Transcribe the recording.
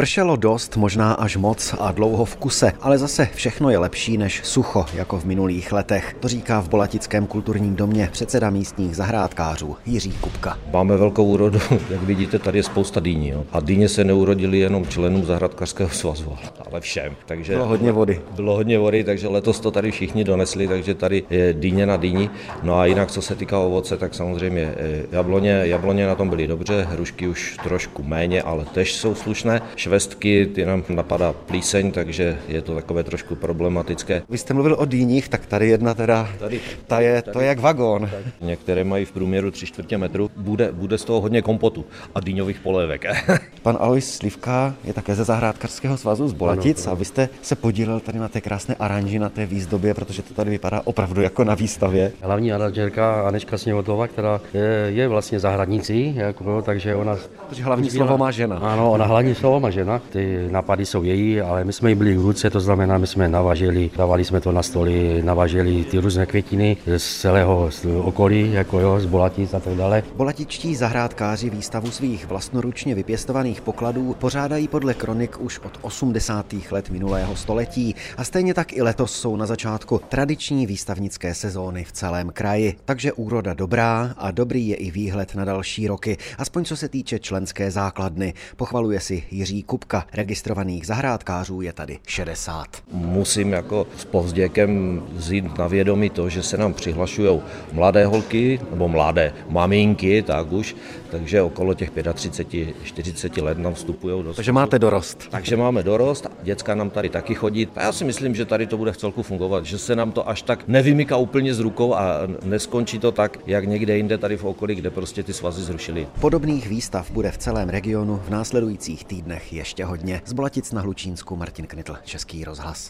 Pršelo dost, možná až moc a dlouho v kuse, ale zase všechno je lepší než sucho, jako v minulých letech. To říká v Bolatickém kulturním domě předseda místních zahrádkářů Jiří Kupka. Máme velkou úrodu, jak vidíte, tady je spousta dýní. Jo. A dýně se neurodily jenom členům zahrádkářského svazu, ale všem. Takže bylo hodně vody. Bylo hodně vody, takže letos to tady všichni donesli, takže tady je dýně na dýni. No a jinak, co se týká ovoce, tak samozřejmě eh, jabloně, jabloně na tom byly dobře, hrušky už trošku méně, ale tež jsou slušné. Švestky, ty nám napadá plíseň, takže je to takové trošku problematické. Vy jste mluvil o dýních, tak tady jedna teda, tady, ta je, tady, to je jak vagón. Tady. Některé mají v průměru 3 čtvrtě metru, bude, bude z toho hodně kompotu a dýňových polévek. Pan Alois Slivka je také ze zahrádkarského svazu z Bolatic ano, a vy jste se podílel tady na té krásné aranži, na té výzdobě, protože to tady vypadá opravdu jako na výstavě. Hlavní aranžerka Aneška Sněvotová, která je, je vlastně zahradnicí, jako, no, takže ona... Takže hlavní slovo má žena. Ano, ona hlavní slovo má žena, ty nápady jsou její, ale my jsme jí byli v ruce, to znamená, my jsme navažili, dávali jsme to na stoly, navažili ty různé květiny z celého okolí, jako jo, z Bolatic a tak dále. Bolatičtí zahrádkáři výstavu svých vlastnoručně vypěstovaných pokladů pořádají podle kronik už od 80. let minulého století a stejně tak i letos jsou na začátku tradiční výstavnické sezóny v celém kraji. Takže úroda dobrá a dobrý je i výhled na další roky, aspoň co se týče členské základny. Pochvaluje si Jiří Kupka. Registrovaných zahrádkářů je tady 60. Musím jako s povzděkem vzít na vědomí to, že se nám přihlašují mladé holky nebo mladé maminky, tak už, takže okolo těch 35, 40 let nám vstupují do. Takže máte dorost. Takže máme dorost, děcka nám tady taky chodí. A já si myslím, že tady to bude v celku fungovat, že se nám to až tak nevymyká úplně z rukou a neskončí to tak, jak někde jinde tady v okolí, kde prostě ty svazy zrušili. Podobných výstav bude v celém regionu v následujících týdnech ještě hodně. Z Blatic na Hlučínsku Martin Knitl, Český rozhlas.